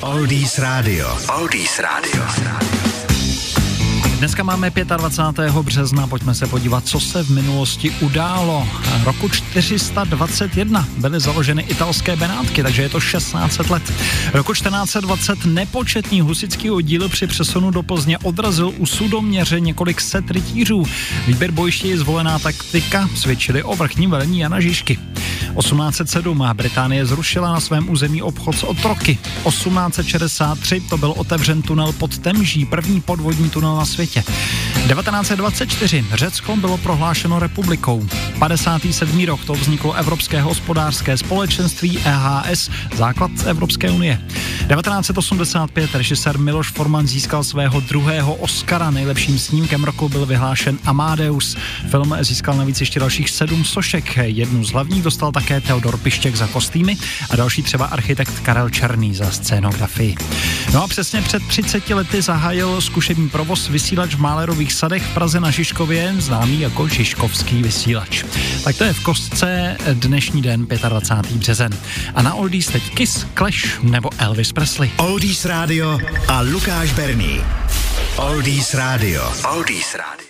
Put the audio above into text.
Oldies Radio. Oldies Radio. Dneska máme 25. března, pojďme se podívat, co se v minulosti událo. Roku 421 byly založeny italské Benátky, takže je to 16 let. Roku 1420 nepočetný husický oddíl při přesunu do Plzně odrazil u sudoměře několik set rytířů. Výběr bojiště je zvolená taktika, svědčili o vrchním velení Jana Žižky. 1807 Británie zrušila na svém území obchod s otroky. 1863 to byl otevřen tunel pod Temží, první podvodní tunel na světě. 1924 Řecko bylo prohlášeno republikou. 57. rok to vzniklo Evropské hospodářské společenství EHS, základ Evropské unie. 1985 režisér Miloš Forman získal svého druhého Oscara. Nejlepším snímkem roku byl vyhlášen Amadeus. Film získal navíc ještě dalších sedm sošek. Jednu z hlavních dostal také Teodor Pištěk za kostýmy a další třeba architekt Karel Černý za scénografii. No a přesně před 30 lety zahájil zkušební provoz vysílač v Málerových sadech v Praze na Žižkově, známý jako Žižkovský vysílač. Tak to je v kostce dnešní den 25. březen. A na Oldies teď Kiss, Clash nebo Elvis Presley. Oldies Radio a Lukáš Berný. Oldies Radio. Oldies Radio.